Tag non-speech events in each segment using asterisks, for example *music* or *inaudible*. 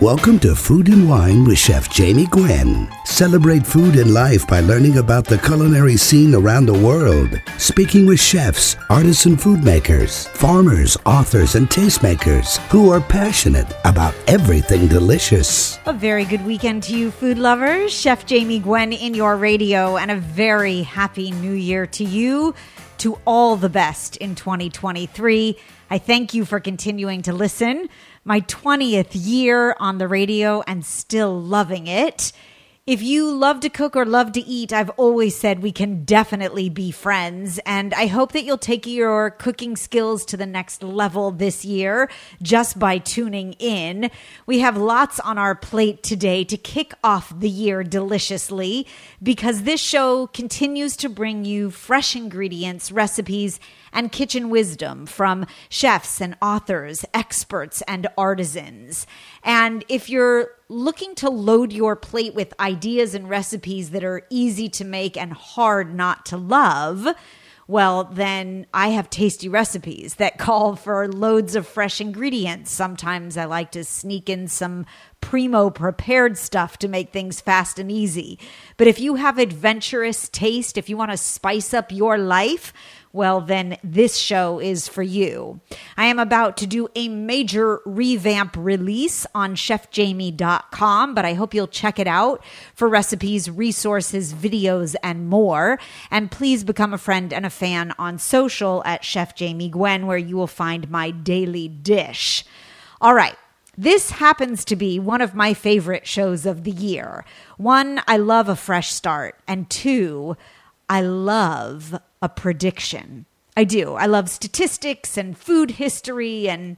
Welcome to Food and Wine with Chef Jamie Gwen. Celebrate food and life by learning about the culinary scene around the world. Speaking with chefs, artisan food makers, farmers, authors, and tastemakers who are passionate about everything delicious. A very good weekend to you, food lovers. Chef Jamie Gwen in your radio, and a very happy new year to you. To all the best in 2023. I thank you for continuing to listen my 20th year on the radio and still loving it. If you love to cook or love to eat, I've always said we can definitely be friends. And I hope that you'll take your cooking skills to the next level this year just by tuning in. We have lots on our plate today to kick off the year deliciously because this show continues to bring you fresh ingredients, recipes, and kitchen wisdom from chefs and authors, experts and artisans. And if you're looking to load your plate with ideas and recipes that are easy to make and hard not to love, well, then I have tasty recipes that call for loads of fresh ingredients. Sometimes I like to sneak in some primo prepared stuff to make things fast and easy. But if you have adventurous taste, if you want to spice up your life, well, then this show is for you. I am about to do a major revamp release on chefjamie.com, but I hope you'll check it out for recipes, resources, videos, and more. And please become a friend and a fan on social at Chef Jamie Gwen, where you will find my daily dish. All right. This happens to be one of my favorite shows of the year. One, I love a fresh start. And two, I love a prediction. I do. I love statistics and food history and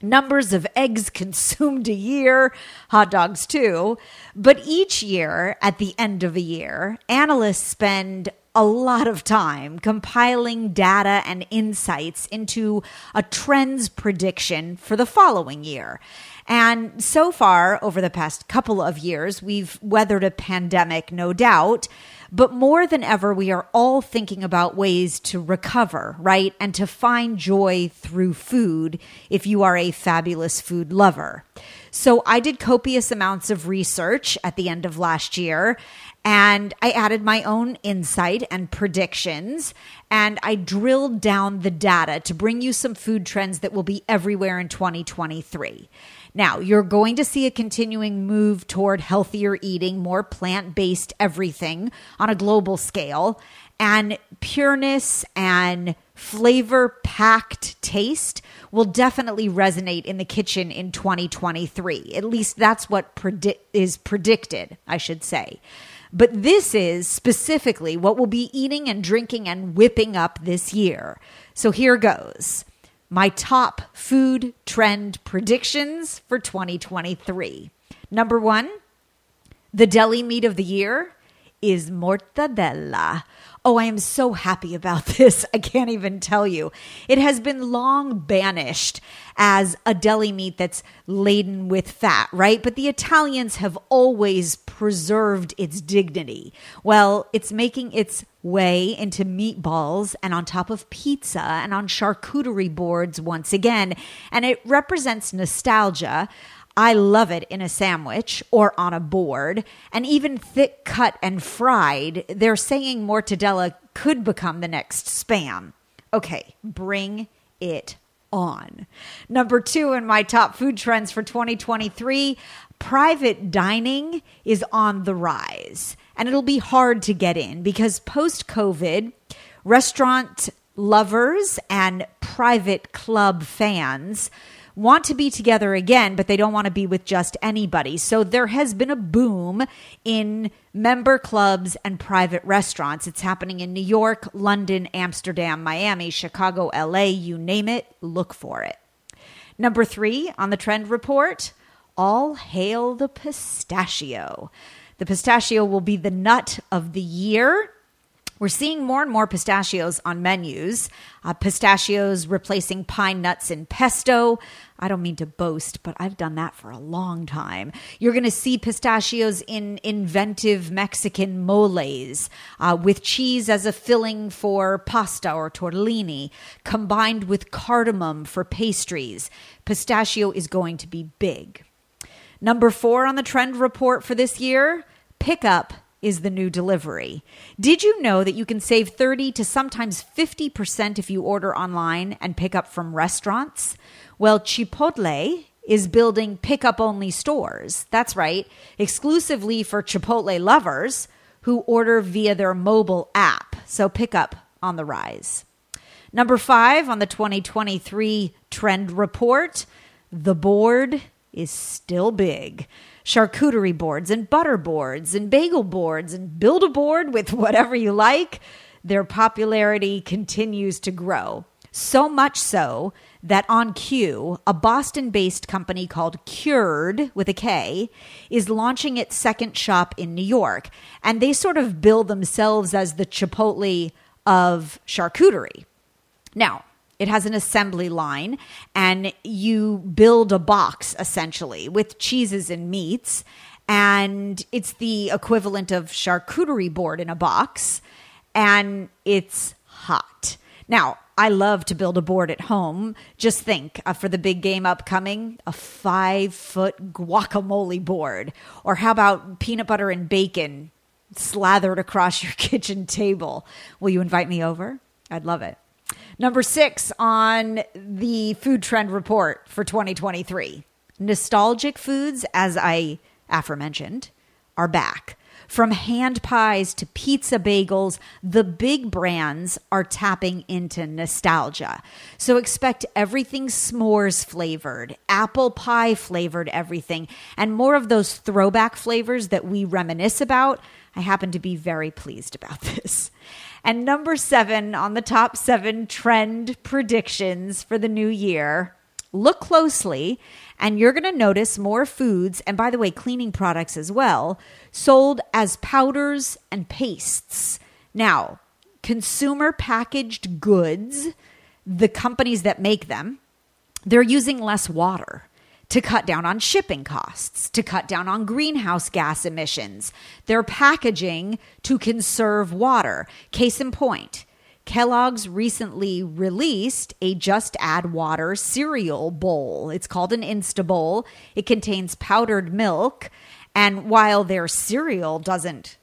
numbers of eggs *laughs* consumed a year, hot dogs too. But each year, at the end of a year, analysts spend a lot of time compiling data and insights into a trends prediction for the following year. And so far, over the past couple of years, we've weathered a pandemic, no doubt. But more than ever, we are all thinking about ways to recover, right? And to find joy through food if you are a fabulous food lover. So I did copious amounts of research at the end of last year and I added my own insight and predictions and I drilled down the data to bring you some food trends that will be everywhere in 2023. Now, you're going to see a continuing move toward healthier eating, more plant based everything on a global scale, and pureness and flavor packed taste will definitely resonate in the kitchen in 2023. At least that's what predi- is predicted, I should say. But this is specifically what we'll be eating and drinking and whipping up this year. So here goes my top food trend predictions for 2023. Number one, the deli meat of the year is mortadella. Oh, I am so happy about *laughs* this. I can't even tell you. It has been long banished as a deli meat that's laden with fat, right? But the Italians have always preserved its dignity. Well, it's making its way into meatballs and on top of pizza and on charcuterie boards once again. And it represents nostalgia. I love it in a sandwich or on a board, and even thick cut and fried. They're saying mortadella could become the next spam. Okay, bring it on. Number two in my top food trends for 2023 private dining is on the rise, and it'll be hard to get in because post COVID, restaurant lovers and private club fans want to be together again, but they don't want to be with just anybody. So there has been a boom in member clubs and private restaurants. It's happening in New York, London, Amsterdam, Miami, Chicago, LA, you name it, look for it. Number three on the trend report all hail the pistachio. The pistachio will be the nut of the year. We're seeing more and more pistachios on menus. Uh, pistachios replacing pine nuts in pesto. I don't mean to boast, but I've done that for a long time. You're going to see pistachios in inventive Mexican moles uh, with cheese as a filling for pasta or tortellini, combined with cardamom for pastries. Pistachio is going to be big. Number four on the trend report for this year pickup is the new delivery. Did you know that you can save 30 to sometimes 50% if you order online and pick up from restaurants? Well, Chipotle is building pickup only stores. That's right, exclusively for Chipotle lovers who order via their mobile app. So pickup on the rise. Number five on the 2023 trend report the board is still big charcuterie boards and butter boards and bagel boards and build a board with *laughs* whatever you like. Their popularity continues to grow. So much so that On Cue, a Boston based company called Kured with a K, is launching its second shop in New York. And they sort of bill themselves as the Chipotle of charcuterie. Now, it has an assembly line, and you build a box essentially with cheeses and meats. And it's the equivalent of charcuterie board in a box, and it's hot. Now, I love to build a board at home. Just think uh, for the big game upcoming, a five foot guacamole board. Or how about peanut butter and bacon slathered across your *laughs* kitchen table? Will you invite me over? I'd love it. Number six on the food trend report for 2023 nostalgic foods, as I aforementioned, are back. From hand pies to pizza bagels, the big brands are tapping into nostalgia. So expect everything s'mores flavored, apple pie flavored everything, and more of those throwback flavors that we reminisce about. I happen to be very pleased about *laughs* this. And number seven on the top seven trend predictions for the new year. Look closely, and you're going to notice more foods, and by the way, cleaning products as well, sold as powders and pastes. Now, consumer packaged goods, the companies that make them, they're using less water to cut down on shipping costs, to cut down on greenhouse gas emissions. They're packaging to conserve water. Case in point, Kellogg's recently released a Just Add Water cereal bowl. It's called an Insta Bowl. It contains powdered milk. And while their cereal doesn't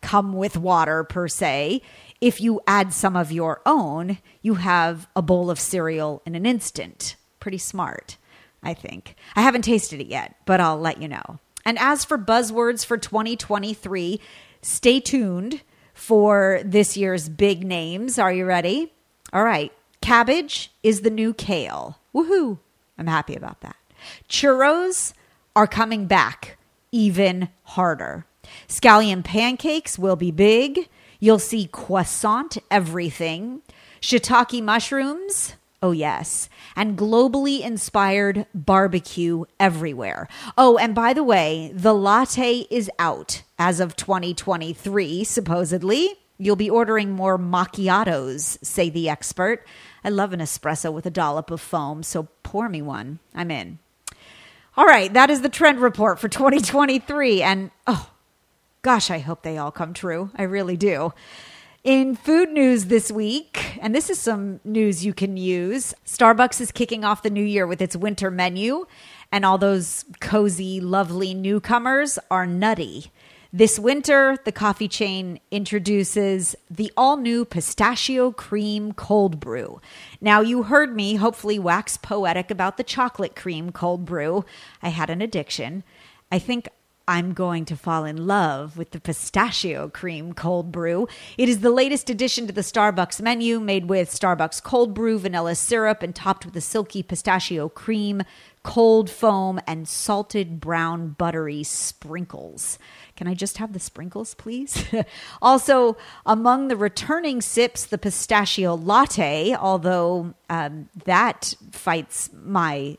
come with water per se, if you add some of your own, you have a bowl of cereal in an instant. Pretty smart. I think. I haven't tasted it yet, but I'll let you know. And as for buzzwords for 2023, stay tuned for this year's big names. Are you ready? All right. Cabbage is the new kale. Woohoo. I'm happy about that. Churros are coming back even harder. Scallion pancakes will be big. You'll see croissant everything. Shiitake mushrooms, Oh, yes. And globally inspired barbecue everywhere. Oh, and by the way, the latte is out as of 2023, supposedly. You'll be ordering more macchiatos, say the expert. I love an espresso with a dollop of foam, so pour me one. I'm in. All right, that is the trend report for 2023. And oh, gosh, I hope they all come true. I really do. In food news this week, and this is some news you can use Starbucks is kicking off the new year with its winter menu, and all those cozy, lovely newcomers are nutty. This winter, the coffee chain introduces the all new pistachio cream cold brew. Now, you heard me hopefully wax poetic about the chocolate cream cold brew. I had an addiction. I think I'm going to fall in love with the pistachio cream cold brew. It is the latest addition to the Starbucks menu, made with Starbucks cold brew, vanilla syrup, and topped with a silky pistachio cream, cold foam, and salted brown buttery sprinkles. Can I just have the sprinkles, please? *laughs* also, among the returning sips, the pistachio latte, although um, that fights my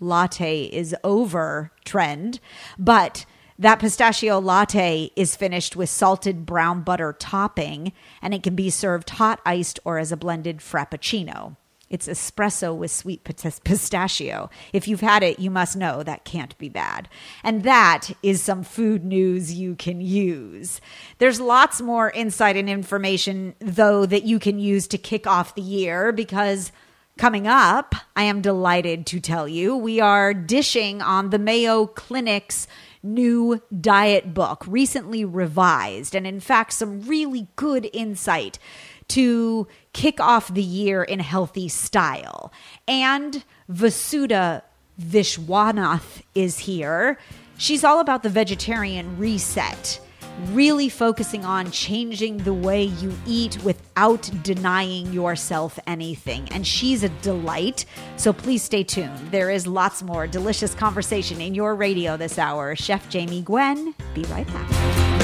latte is over trend, but that pistachio latte is finished with salted brown butter topping, and it can be served hot, iced, or as a blended frappuccino. It's espresso with sweet pistachio. If you've had it, you must know that can't be bad. And that is some food news you can use. There's lots more insight and information, though, that you can use to kick off the year because Coming up, I am delighted to tell you we are dishing on the Mayo Clinic's new diet book, recently revised, and in fact, some really good insight to kick off the year in healthy style. And Vasudha Vishwanath is here. She's all about the vegetarian reset really focusing on changing the way you eat without denying yourself anything. And she's a delight. So please stay tuned. There is lots more delicious conversation in your radio this hour. Chef Jamie Gwen, be right back.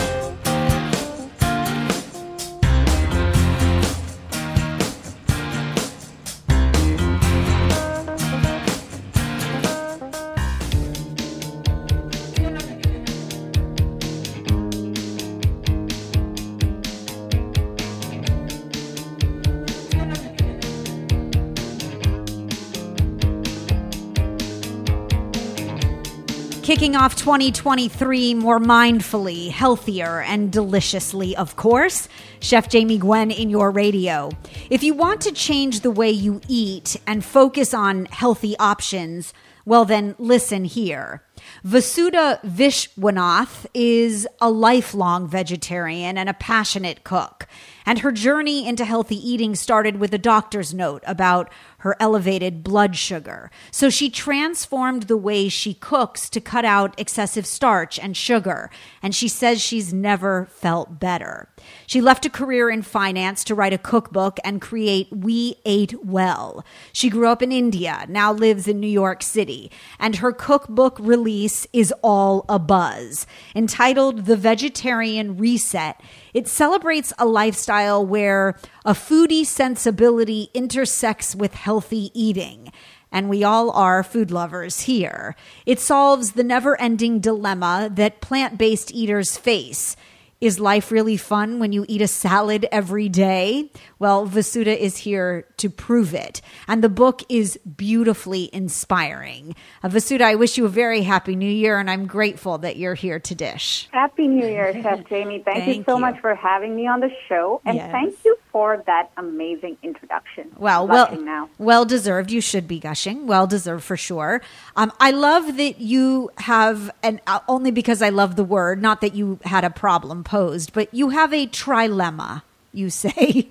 Kicking off 2023 more mindfully, healthier, and deliciously, of course. Chef Jamie Gwen in your radio. If you want to change the way you eat and focus on healthy options, well, then listen here. Vasudha Vishwanath is a lifelong vegetarian and a passionate cook. And her journey into healthy eating started with a doctor's note about her elevated blood sugar. So she transformed the way she cooks to cut out excessive starch and sugar. And she says she's never felt better. She left a career in finance to write a cookbook and create We Ate Well. She grew up in India, now lives in New York City, and her cookbook release is all a buzz. Entitled The Vegetarian Reset, it celebrates a lifestyle where a foodie sensibility intersects with healthy eating. And we all are food lovers here. It solves the never ending dilemma that plant based eaters face is life really fun when you eat a salad every day? Well, Vasudha is here to prove it. And the book is beautifully inspiring. Uh, Vasudha, I wish you a very happy new year, and I'm grateful that you're here to dish. Happy New Year, *laughs* Chef Jamie. Thank, thank you so you. much for having me on the show. And yes. thank you for that amazing introduction. Well, well, now. well deserved. You should be gushing. Well deserved for sure. Um, I love that you have, and uh, only because I love the word, not that you had a problem posed, but you have a trilemma you say.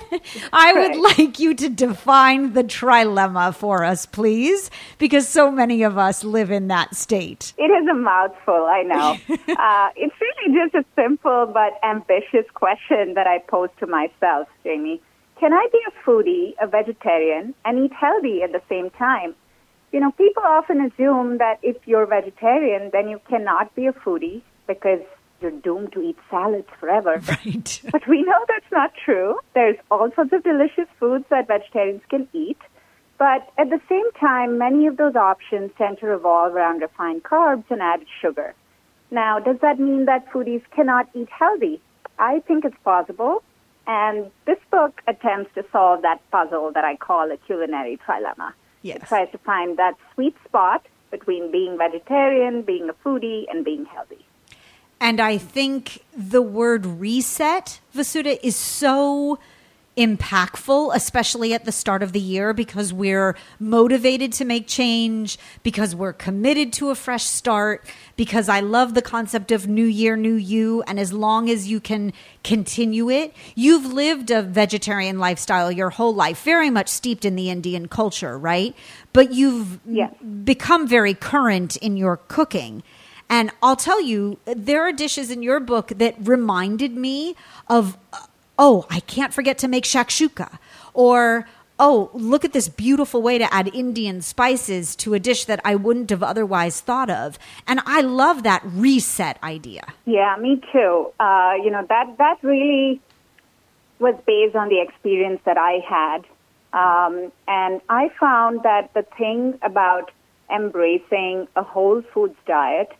*laughs* I would like you to define the trilemma for us, please, because so many of us live in that state. It is a mouthful, I know. *laughs* uh, it's really just a simple but ambitious question that I pose to myself, Jamie. Can I be a foodie, a vegetarian, and eat healthy at the same time? You know, people often assume that if you're vegetarian, then you cannot be a foodie because you're doomed to eat salads forever. *laughs* Right. but we know that's not true. There's all sorts of delicious foods that vegetarians can eat. But at the same time, many of those options tend to revolve around refined carbs and added sugar. Now, does that mean that foodies cannot eat healthy? I think it's possible. And this book attempts to solve that puzzle that I call a culinary trilemma. Yes. It tries to find that sweet spot between being vegetarian, being a foodie, and being healthy. And I think the word reset, Vasudha, is so impactful, especially at the start of the year, because we're motivated to make change, because we're committed to a fresh start, because I love the concept of new year, new you. And as long as you can continue it, you've lived a vegetarian lifestyle your whole life, very much steeped in the Indian culture, right? But you've yes. become very current in your cooking. And I'll tell you, there are dishes in your book that reminded me of, oh, I can't forget to make shakshuka. Or, oh, look at this beautiful way to add Indian spices to a dish that I wouldn't have otherwise thought of. And I love that reset idea. Yeah, me too. Uh, you know, that, that really was based on the experience that I had. Um, and I found that the thing about embracing a whole foods diet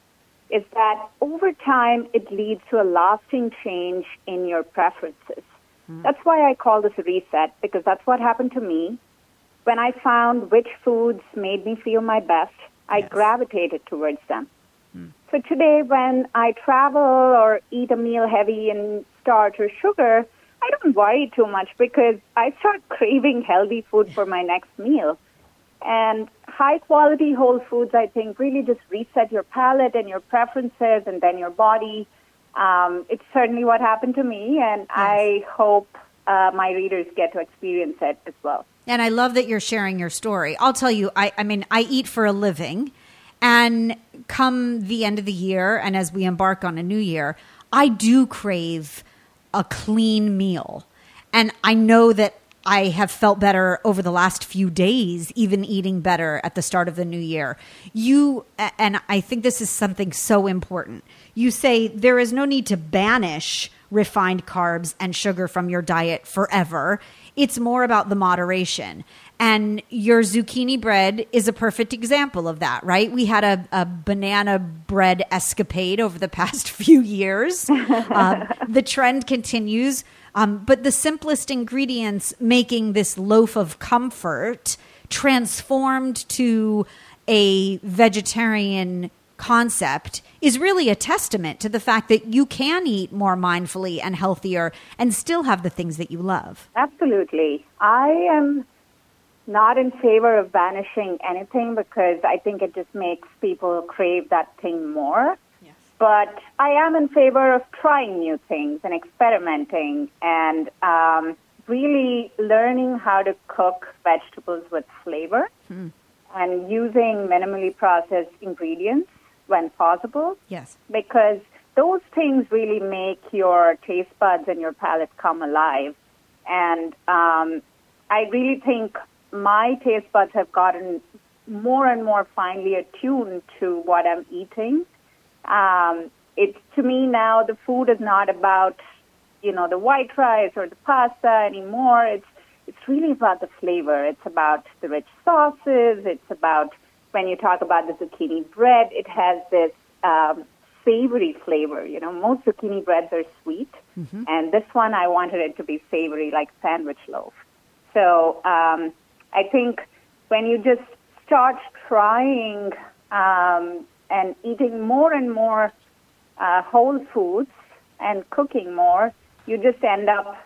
is that over time it leads to a lasting change in your preferences. Mm. That's why I call this a reset, because that's what happened to me. When I found which foods made me feel my best, I yes. gravitated towards them. Mm. So today, when I travel or eat a meal heavy in starch or sugar, I don't worry too much because I start *laughs* craving healthy food for my next meal. And high quality whole foods, I think, really just reset your palate and your preferences and then your body. Um, it's certainly what happened to me, and I hope uh, my readers get to experience it as well. And I love that you're sharing your story. I'll tell you, I, I mean, I eat for a living. And come the end of the year, and as we embark on a new year, I do crave a clean meal. And I know that I have felt better over the last few days, even eating better at the start of the new year. You, and I think this is something so important. You say there is no need to banish refined carbs and sugar from your diet forever. It's more about the moderation. And your zucchini bread is a perfect example of that, right? We had a, a banana bread escapade over the *laughs* past few years. um, the trend continues, um, but the simplest ingredients making this loaf of comfort transformed to a vegetarian concept is really a testament to the fact that you can eat more mindfully and healthier and still have the things that you love. Absolutely. I am not in favor of banishing anything because I think it just makes people crave that thing more. But I am in favor of trying new things and experimenting and um, really learning how to cook vegetables with flavor hmm. and using minimally processed ingredients when possible. Yes. Because those things really make your taste buds and your palate come alive. And um, I really think my taste buds have gotten more and more finely attuned to what I'm eating. Um, it's to me now the food is not about you know the white rice or the pasta anymore. It's it's really about the flavor. It's about the rich sauces. It's about when you talk about the zucchini bread, it has this um, savory flavor. You know, most zucchini breads are sweet, mm-hmm. and this one I wanted it to be savory, like sandwich loaf. So um, I think when you just start trying um, and eating more and more uh, whole foods and cooking more, you just end up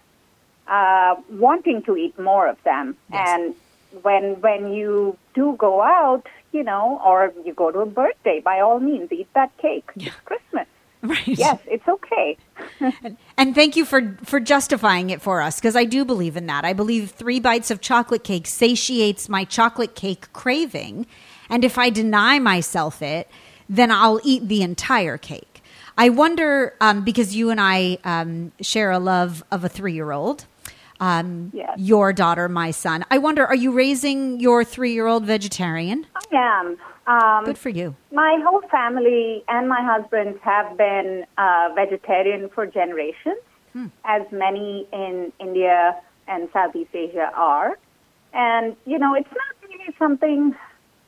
uh, wanting to eat more of them. Yes. And when when you do go out, you know, or you go to a birthday, by all means, eat that cake. Yeah. It's Christmas. Right. Yes, it's okay. *laughs* and, and, thank you for for justifying it for us because I do believe in that. I believe three bites of chocolate cake satiates my chocolate cake craving, and if I deny myself it, then I'll eat the entire cake. I wonder um, because you and I um, share a love of a three year old. Um, yes. Your daughter, my son. I wonder, are you raising your three year old vegetarian? I am. Um, Good for you. My whole family and my husband have been uh, vegetarian for generations, hmm. as many in India and Southeast Asia are. And, you know, it's not really something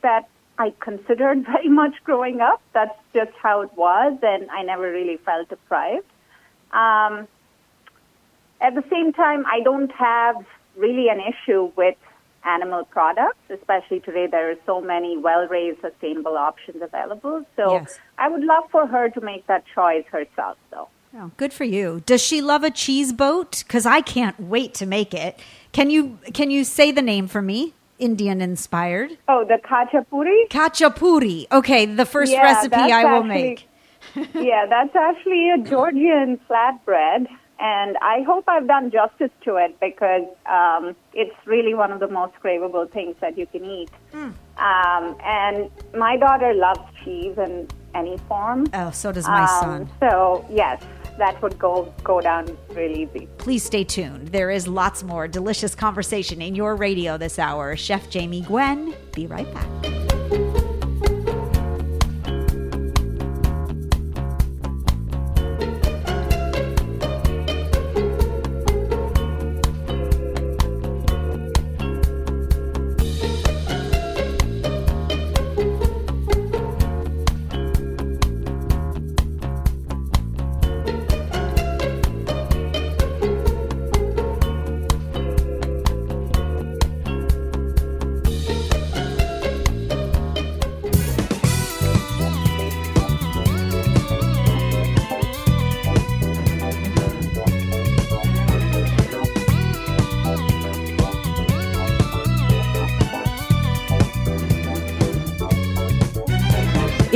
that I considered *laughs* very much growing up. That's just how it was, and I never really felt deprived. Um, at the same time, I don't have really an issue with animal products, especially today there are so many well-raised, sustainable options available. So yes. I would love for her to make that choice herself, though. Oh, good for you. Does she love a cheese boat? Because I can't wait to make it. Can you can you say the name for me? Indian inspired. Oh, the khachapuri? Khachapuri. Okay, the first yeah, recipe I will actually, make. *laughs* yeah, that's actually a Georgian flatbread and I hope I've done justice to it because um, it's really one of the most craveable things that you can eat. Mm. Um, and my daughter loves cheese in any form. Oh, so does my um, son. So yes, that would go go down really easy. Please stay tuned. There is lots more delicious conversation in your radio this hour. Chef Jamie Gwen, be right back.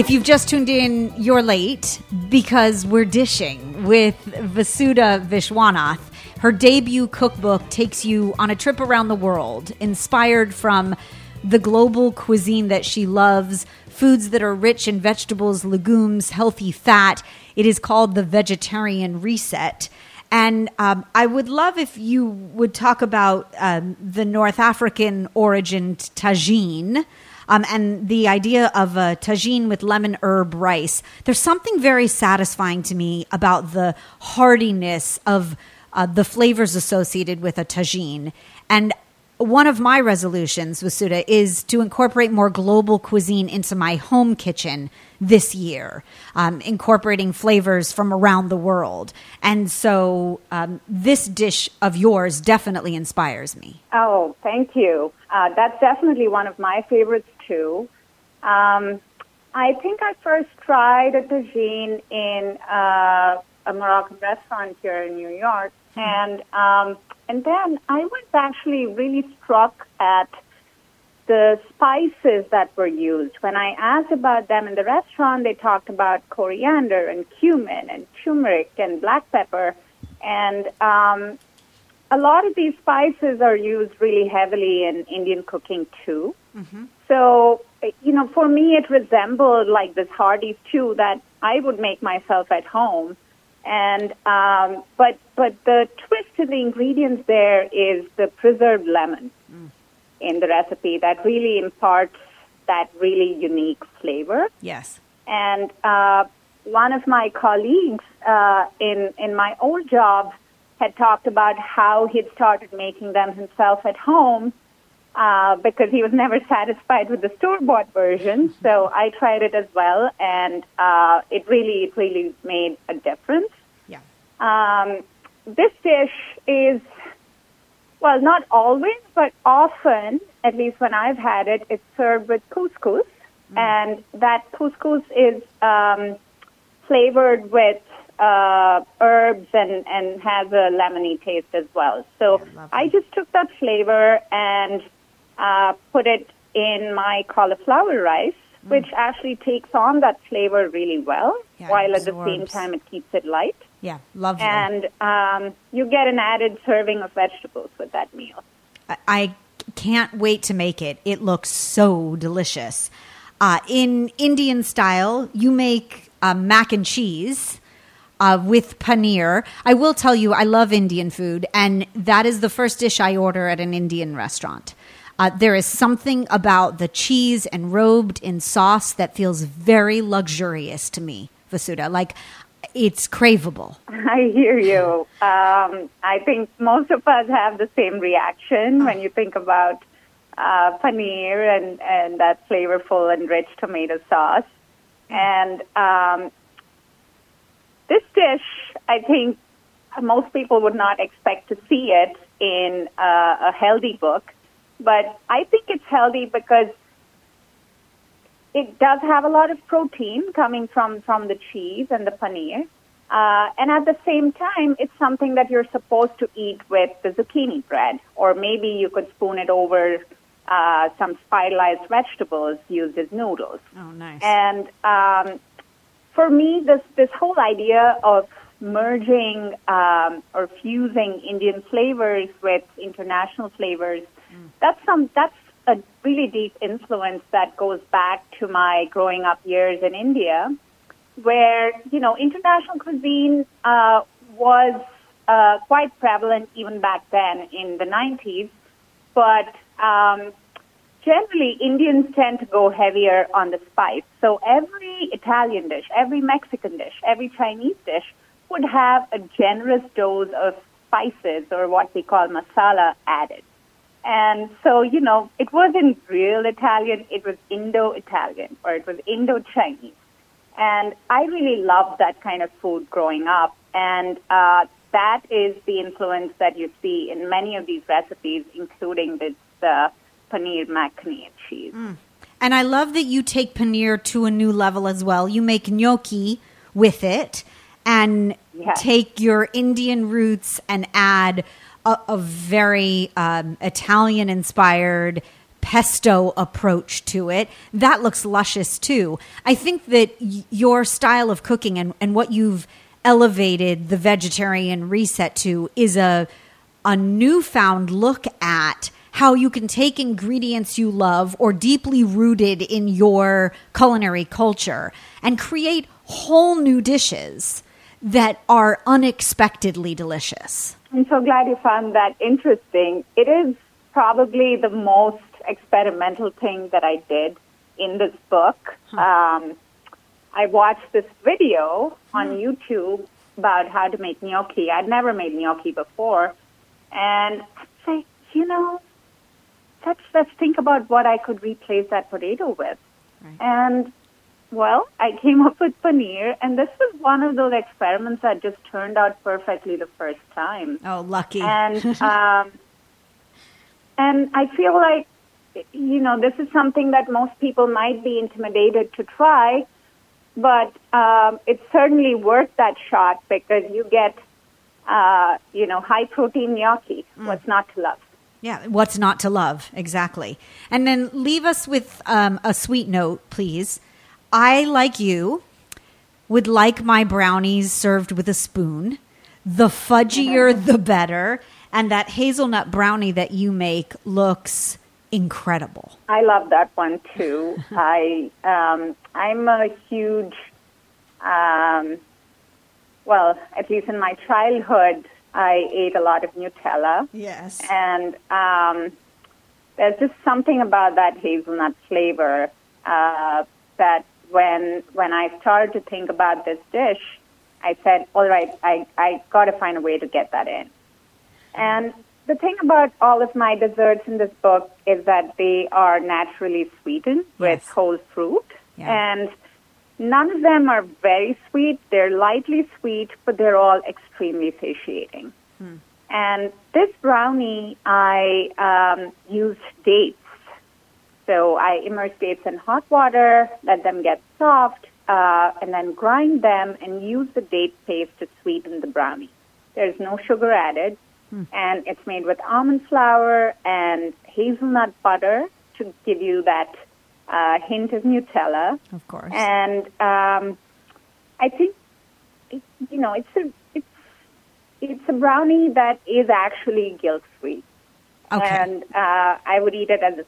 If you've just tuned in, you're late because we're dishing with Vasudha Vishwanath. Her debut cookbook takes you on a trip around the world, inspired from the global cuisine that she loves, foods that are rich in vegetables, legumes, healthy fat. It is called the Vegetarian Reset. And um, I would love if you would talk about um, the North African origin tagine. Um, and the idea of a tagine with lemon herb rice. There's something very satisfying to me about the hardiness of uh, the flavors associated with a tagine. And one of my resolutions, Vasudha, is to incorporate more global cuisine into my home kitchen this year, um, incorporating flavors from around the world. And so um, this dish of yours definitely inspires me. Oh, thank you. Uh, that's definitely one of my favorites too. Um, I think I first tried a tagine in uh, a Moroccan restaurant here in New York, mm-hmm. and um, and then I was actually really struck at the spices that were used. When I asked about them in the restaurant, they talked about coriander and cumin and turmeric and black pepper. And um, a lot of these spices are used really heavily in Indian cooking too. Mm-hmm. So, you know, for me, it resembled like this hearty stew that I would make myself at home. And um, but but the twist to the ingredients there is the preserved lemon. Mm in the recipe that really imparts that really unique flavor. Yes. And uh, one of my colleagues uh, in in my old job had talked about how he'd started making them himself at home uh, because he was *laughs* never satisfied with the store bought version. So I tried it as well, and uh, it really it really made a difference. Yeah. Um, this dish is well, not always, but often, at least when I've had it, it's served with couscous. Mm. And that couscous is um, flavored with uh, herbs and, and has a lemony taste as well. So yeah, I just took that flavor and uh, put it in my cauliflower rice, mm. which actually takes on that flavor really well, yeah, while at the same time it keeps it light. Yeah, lovely. And um, you get an added serving of vegetables with that meal. I can't wait to make it. It looks so delicious. Uh, in Indian style, you make uh, mac and cheese. Uh, with paneer. I will tell you, I love Indian food, and that is the first dish I order at an Indian restaurant. Uh, there is something about the cheese and robed in sauce that feels very luxurious to me, Vasudha. Like it's craveable. *laughs* I hear you. Um, I think most of us have the same reaction when you think about uh, paneer and, and that flavorful and rich tomato sauce. And um, this dish, I think most people would not expect to see it in uh, a healthy book. But I think it's healthy because it does have a lot of protein coming from, from the cheese and the paneer. Uh, and at the same time, it's something that you're supposed to eat with the zucchini bread, or maybe you could spoon it over uh, some spiralized vegetables used as noodles. Oh, nice. And um, for me, this this whole idea of merging um, or fusing Indian flavors with international flavors, that's some that's a really deep influence that goes back to my growing up years in India, where you know international cuisine uh, was uh, quite prevalent even back then in the 90s, but um, generally Indians tend to go heavier on the spice. So every Italian dish, every Mexican dish, every Chinese dish would have a generous dose of spices or what we call masala added. And so, you know, it wasn't real Italian, it was Indo Italian or it was Indo Chinese. And I really loved that kind of food growing up. And uh, that is the influence that you see in many of these recipes, including this uh, paneer makhani cheese. Mm. And I love that you take paneer to a new level as well. You make gnocchi with it and yes. take your Indian roots and add a, a very um, Italian inspired pesto approach to it. That looks luscious too. I think that y- your style of cooking and, and what you've elevated the vegetarian reset to is a a newfound look at how you can take ingredients you love or deeply rooted in your culinary culture and create whole new dishes that are unexpectedly delicious. I'm so glad you found that interesting. It is probably the most experimental thing that I did in this book. Um, I watched this video on YouTube about how to make gnocchi. I'd never made gnocchi before. And I'd say, you know, let's, let's think about what I could replace that potato with. Right. And, well, I came up with paneer, and this was one of those experiments that just turned out perfectly the first time Oh, lucky. and *laughs* um, and I feel like you know this is something that most people might be intimidated to try, but um, it's certainly worth that shot because you get uh, you know high protein gnocchi. What's not to love? Yeah, what's not to love? Exactly. And then leave us with um, a sweet note, please. I, like you, would like my brownies served with a spoon. The fudgier, *laughs* the better. And that hazelnut brownie that you make looks incredible. I love that one too. *laughs* I um, I'm a huge, um, well, at least in my childhood, I ate a lot of Nutella. Yes. and um, there's just something about that hazelnut flavor uh, that when when I started to think about this dish, I said, "All right, I I got to find a way to get that in." And the thing about all of my desserts in this book is that they are naturally sweetened with whole fruit, Yeah. and none of them are very sweet. They're lightly sweet, but they're all extremely satiating. And this brownie, I um, used dates. So I immerse dates in hot water, let them get soft, uh, and then grind them and use the date paste to sweeten the brownie. There's no sugar added, and it's made with almond flour and hazelnut butter to give you that uh, hint of Nutella. Of course. And um, I think, it, you know, it's a it's it's a brownie that is actually guilt free. Okay. And uh, I would eat it as a.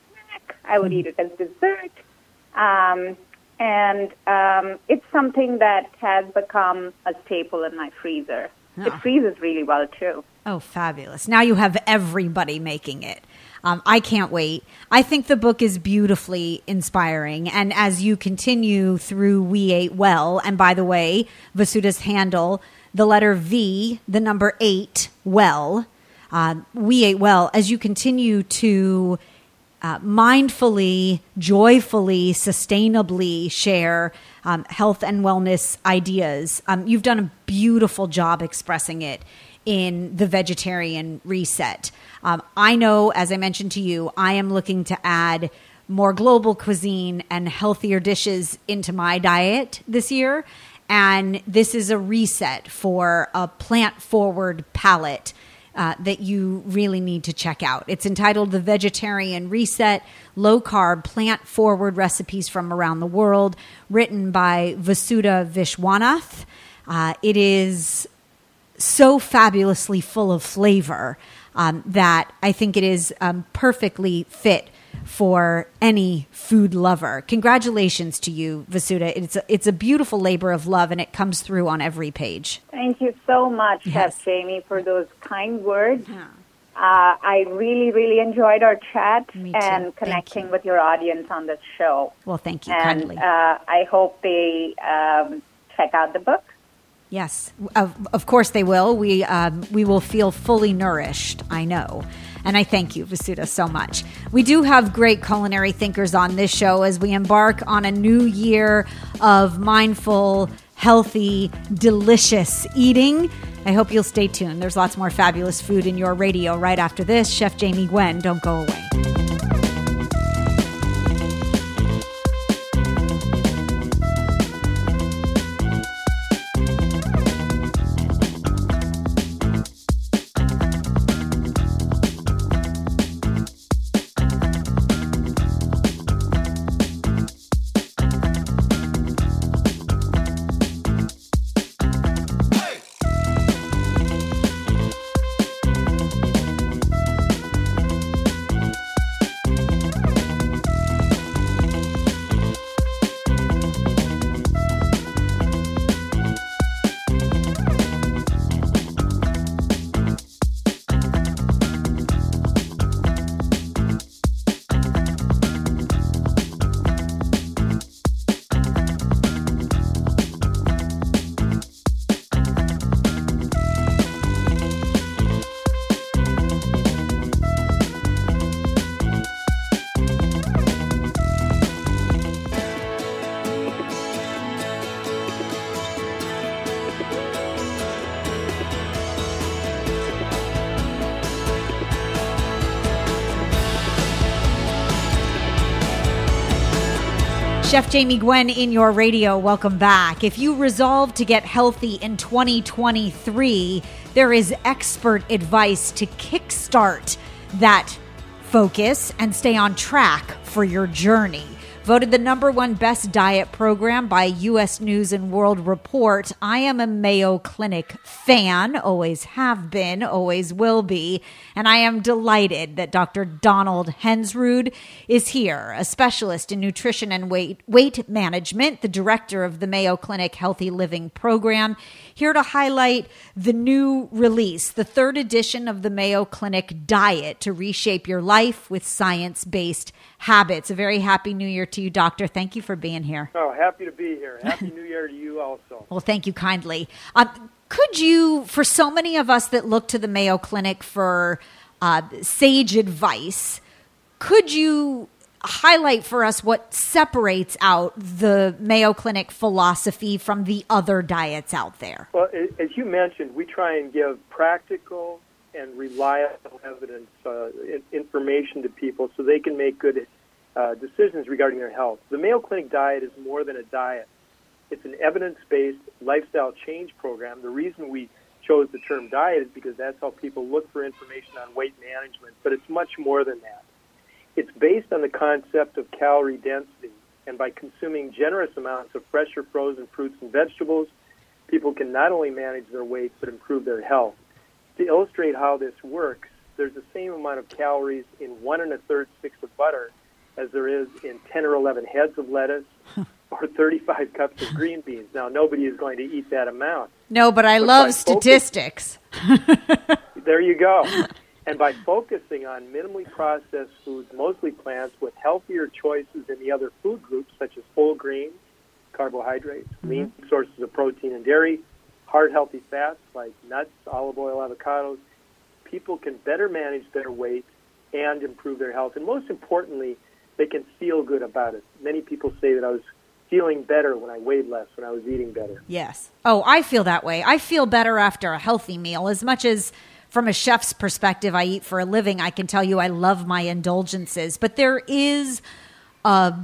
I would eat it as dessert. Um, and um, it's something that has become a staple in my freezer. It freezes really well too. Oh, fabulous. Now you have everybody making it. Um, I can't wait. I think the book is beautifully inspiring. And as you continue through We Ate Well, and by the way, Vasudha's handle, the letter V, the number eight, well, uh, We Ate Well, as you continue to uh, mindfully, joyfully, sustainably share um, health and wellness ideas. Um, you've done a beautiful job expressing it in the vegetarian reset. Um, I know, as I mentioned to you, I am looking to add more global cuisine and healthier dishes into my diet this year. And this is a reset for a plant forward palate uh, that you really need to check out. It's entitled The Vegetarian Reset Low Carb Plant Forward Recipes from Around the World, written by Vasudha Vishwanath. Uh, it is so fabulously full of flavor um, that I think it is um, perfectly fit for any food lover. Congratulations to you, Vasudha. It's a, it's a beautiful labor of love, and it comes through on every page. Thank you so much, Yes. Chef Jamie, for those kind words. Uh, I really, really enjoyed our chat and connecting you. with your audience on this show. Well, thank you and kindly. uh, I hope they um, check out the book. Yes, of, of course they will. We um, we will feel fully nourished. I know, and I thank you, Vasudha, so much. We do have great culinary thinkers on this show as we embark on a new year of mindful, healthy, delicious eating. I hope you'll stay tuned. There's lots more fabulous food in your radio right after this. Chef Jamie Gwen, don't go away. Chef Jamie Gwen in your radio. Welcome back. If you resolve to get healthy in 2023, there is expert advice to kickstart that focus and stay on track for your journey. Voted the number one best diet program by U.S. News and World Report. I am a Mayo Clinic fan, always have been, always will be, and I am delighted that Dr. Donald Hensrud is here, a specialist in nutrition and weight weight management, the director of the Mayo Clinic Healthy Living Program, here to highlight the new release, the third edition of the Mayo Clinic Diet to reshape your life with science-based habits. A very happy new year to you, Doctor. Thank you for being here. Oh, happy to be here. Happy New Year to you also. *laughs* Well, thank you kindly. Um, could you, for so many of us that look to the Mayo Clinic for uh, sage advice, could you highlight for us what separates out the Mayo Clinic philosophy from the other diets out there? Well, as you mentioned, we try and give practical and reliable evidence, uh, information to people so they can make good uh, decisions regarding their health. The Mayo Clinic diet is more than a diet. It's an evidence-based lifestyle change program. The reason we chose the term diet is because that's how people look for information on weight management, but it's much more than that. It's based on the concept of calorie density, and by consuming generous amounts of fresh or frozen fruits and vegetables, people can not only manage their weight but improve their health. To illustrate how this works, there's the same amount of calories in one and a third sticks of butter as there is in 10 or 11 heads of lettuce *laughs* or 35 cups of green beans. Now, nobody is going to eat that amount. No, but I But love statistics. *laughs* There you go. And by focusing on minimally processed foods, mostly plants, with healthier choices in the other food groups, such as whole grains, carbohydrates, mm-hmm. lean sources of protein and dairy, heart healthy fats like nuts, olive oil, avocados, people can better manage their weight and improve their health. And most importantly, they can feel good about it. Many people say that I was feeling better when I weighed less, when I was eating better. Yes. Oh, I feel that way. I feel better after a healthy meal. As much as from a chef's perspective, I eat for a living, I can tell you I love my indulgences. But there is a,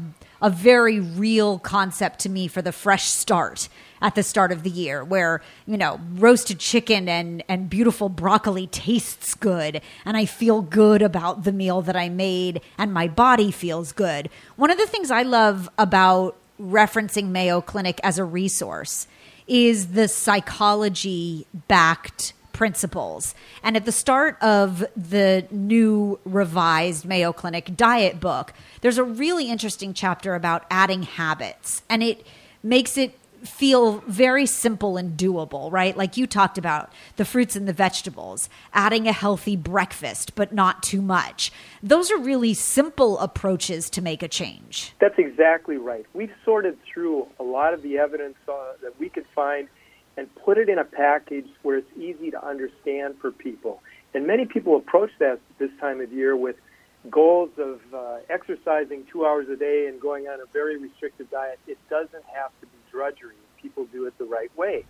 a very real concept to me for the fresh start at the start of the year where, you know, roasted chicken and, and beautiful broccoli tastes good and I feel good about the meal that I made and my body feels good. One of the things I love about referencing Mayo Clinic as a resource is the psychology backed principles. And at the start of the new revised Mayo Clinic diet book, there's a really interesting chapter about adding habits. And it makes it feel very simple and doable, right? Like you talked about the fruits and the vegetables, adding a healthy breakfast, but not too much. Those are really simple approaches to make a change. That's exactly right. We've sorted through a lot of the evidence uh, that we could find and put it in a package where it's easy to understand for people. And many people approach that this time of year with goals of uh, exercising two hours a day and going on a very restricted diet. It doesn't have to be drudgery if people do it the right way.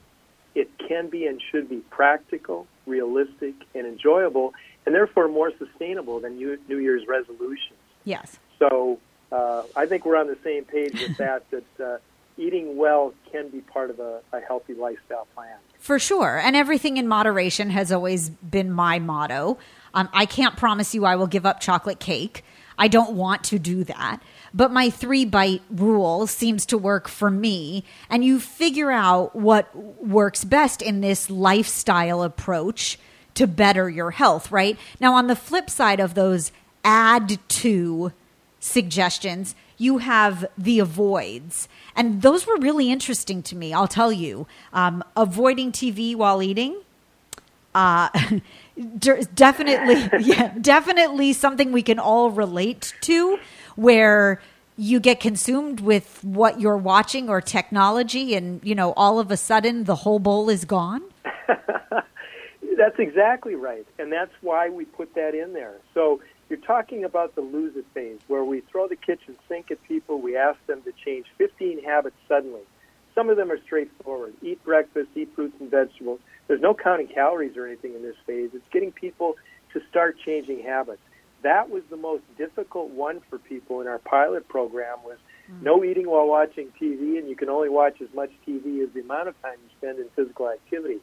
It can be and should be practical, realistic, and enjoyable, and therefore more sustainable than New New Year's resolutions. Yes. So uh, I think we're on the same page with that. *laughs* That uh, eating well can be part of a, a healthy lifestyle plan. For sure. And everything in moderation has always been my motto. Um, I can't promise you I will give up chocolate cake. I don't want to do that. But my three bite rule seems to work for me. And you figure out what works best in this lifestyle approach to better your health, right? Now, on the flip side of those add to suggestions, you have the avoids. And those were really interesting to me, I'll tell you. Um, avoiding TV while eating. Uh, *laughs* de- definitely, *laughs* yeah, definitely something we can all relate to, where you get consumed with what you're watching or technology, and you know, all of a sudden the whole bowl is gone. *laughs* That's exactly right, and that's why we put that in there. So you're talking about the lose it phase, where we throw the kitchen sink at people. We ask them to change 15 habits suddenly. Some of them are straightforward: eat breakfast, eat fruits and vegetables. There's no counting calories or anything in this phase. It's getting people to start changing habits. That was the most difficult one for people in our pilot program was No eating while watching TV, and you can only watch as much TV as the amount of time you spend in physical activity.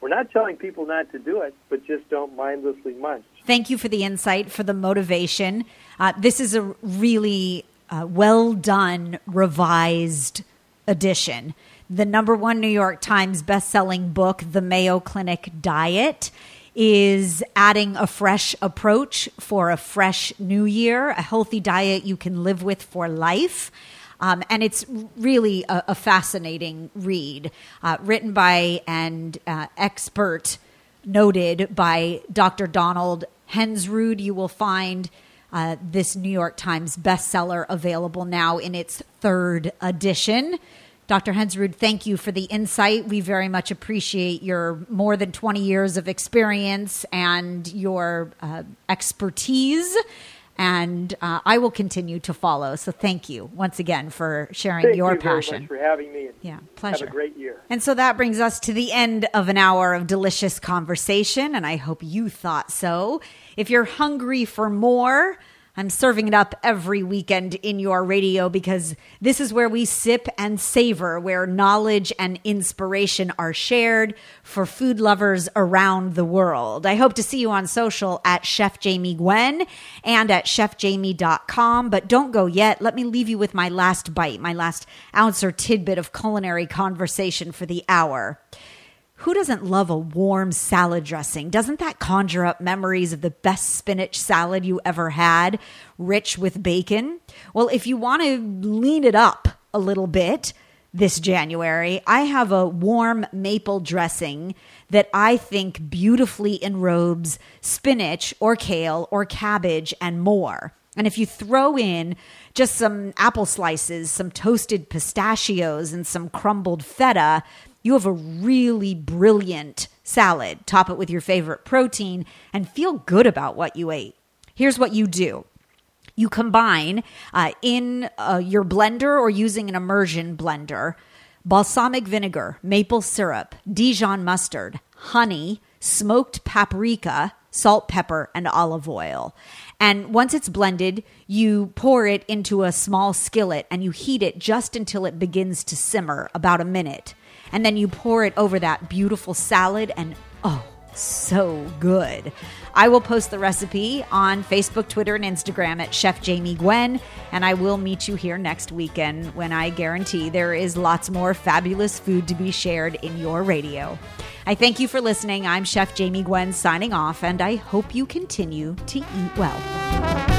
We're not telling people not to do it, but just don't mindlessly munch. Thank you for the insight, for the motivation. Uh, this is a really uh, well done, revised edition. The number one New York Times best-selling book, The Mayo Clinic Diet, is adding a fresh approach for a fresh new year, a healthy diet you can live with for life. Um, and it's really a, a fascinating read, uh, written by and uh, expert noted by Dr. Donald Hensrud. You will find uh, this New York Times bestseller available now in its third edition. Dr. Hensrud, thank you for the insight. We very much appreciate your more than 20 years of experience and your uh, expertise. And uh, I will continue to follow. So thank you once again for sharing Thank your you very passion. much for having me. Yeah, pleasure. Have a great year. And so that brings us to the end of an hour of delicious conversation, and I hope you thought so. If you're hungry for more, I'm serving it up every weekend in your radio because this is where we sip and savor, where knowledge and inspiration are shared for food lovers around the world. I hope to see you on social at Chef Jamie Gwen and at chefjamie.com. But don't go yet. Let me leave you with my last bite, my last ounce or tidbit of culinary conversation for the hour. Who doesn't love a warm salad dressing? Doesn't that conjure up memories of the best spinach salad you ever had, rich with bacon? Well, if you want to lean it up a little bit this January, I have a warm maple dressing that I think beautifully enrobes spinach or kale or cabbage and more. And if you throw in just some apple slices, some toasted pistachios, and some crumbled feta, you have a really brilliant salad. Top it with your favorite protein and feel good about what you ate. Here's what you do you combine uh, in uh, your blender or using an immersion blender balsamic vinegar, maple syrup, Dijon mustard, honey, smoked paprika, salt, pepper, and olive oil. And once it's blended, you pour it into a small skillet and you heat it just until it begins to simmer, about a minute. And then you pour it over that beautiful salad, and oh, so good. I will post the recipe on Facebook, Twitter, and Instagram at Chef Jamie Gwen, and I will meet you here next weekend when I guarantee there is lots more fabulous food to be shared in your radio. I thank you for listening. I'm Chef Jamie Gwen signing off, and I hope you continue to eat well.